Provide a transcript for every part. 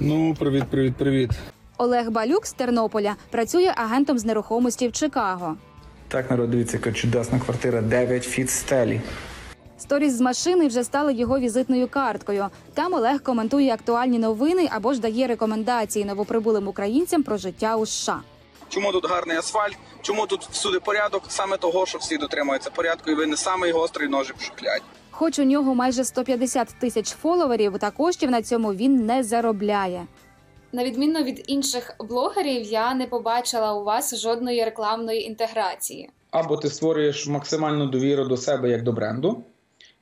Ну, привіт, привіт, привіт. Олег Балюк з Тернополя працює агентом з нерухомості в Чикаго. Так, народ, дивіться, яка чудесна квартира, 9 фіт стелі. Сторіс з машини вже стали його візитною карткою. Там Олег коментує актуальні новини або ж дає рекомендації новоприбулим українцям про життя у США. Чому тут гарний асфальт? Чому тут всюди порядок? Саме того, що всі дотримуються порядку, і ви не самий гострий ножик в шухляді. Хоч у нього майже 150 тисяч фоловерів, та коштів на цьому він не заробляє. На відміну від інших блогерів, я не побачила у вас жодної рекламної інтеграції. або ти створюєш максимальну довіру до себе як до бренду,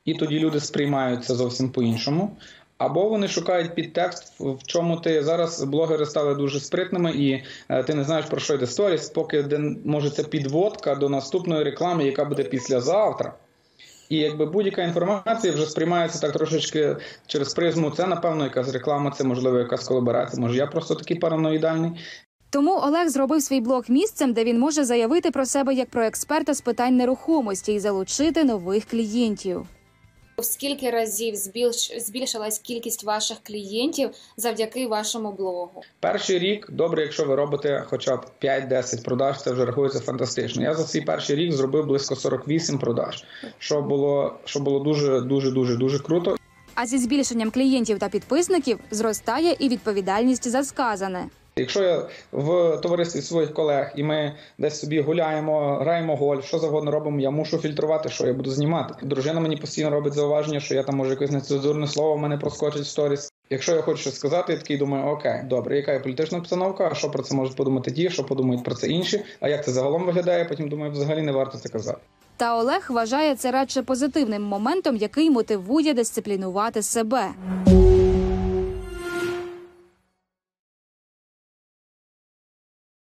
і тоді люди сприймають це зовсім по-іншому. Або вони шукають підтекст, в чому ти зараз блогери стали дуже спритними, і е, ти не знаєш про що йде сторіс, поки де може це підводка до наступної реклами, яка буде післязавтра. І якби будь-яка інформація вже сприймається так трошечки через призму. Це напевно якась реклама, це можливо якась колаборація. Може, я просто такий параноїдальний. Тому Олег зробив свій блог місцем, де він може заявити про себе як про експерта з питань нерухомості і залучити нових клієнтів. В скільки разів збільш... збільшилась кількість ваших клієнтів завдяки вашому блогу? Перший рік добре, якщо ви робите хоча б 5-10 продаж, це вже рахується фантастично. Я за свій перший рік зробив близько 48 продаж, що було що було дуже дуже дуже дуже круто. А зі збільшенням клієнтів та підписників зростає і відповідальність за сказане. Якщо я в товаристві своїх колег і ми десь собі гуляємо, граємо гольф, що завгодно робимо, я мушу фільтрувати, що я буду знімати. Дружина мені постійно робить зауваження, що я там може якесь нецензурне слово в мене проскочить в сторіс. Якщо я хочу сказати, я такий думаю, окей, добре, яка є політична обстановка, а що про це можуть подумати ті, що подумають про це інші, а як це загалом виглядає, потім думаю, взагалі не варто це казати. Та Олег вважає це радше позитивним моментом, який мотивує дисциплінувати себе.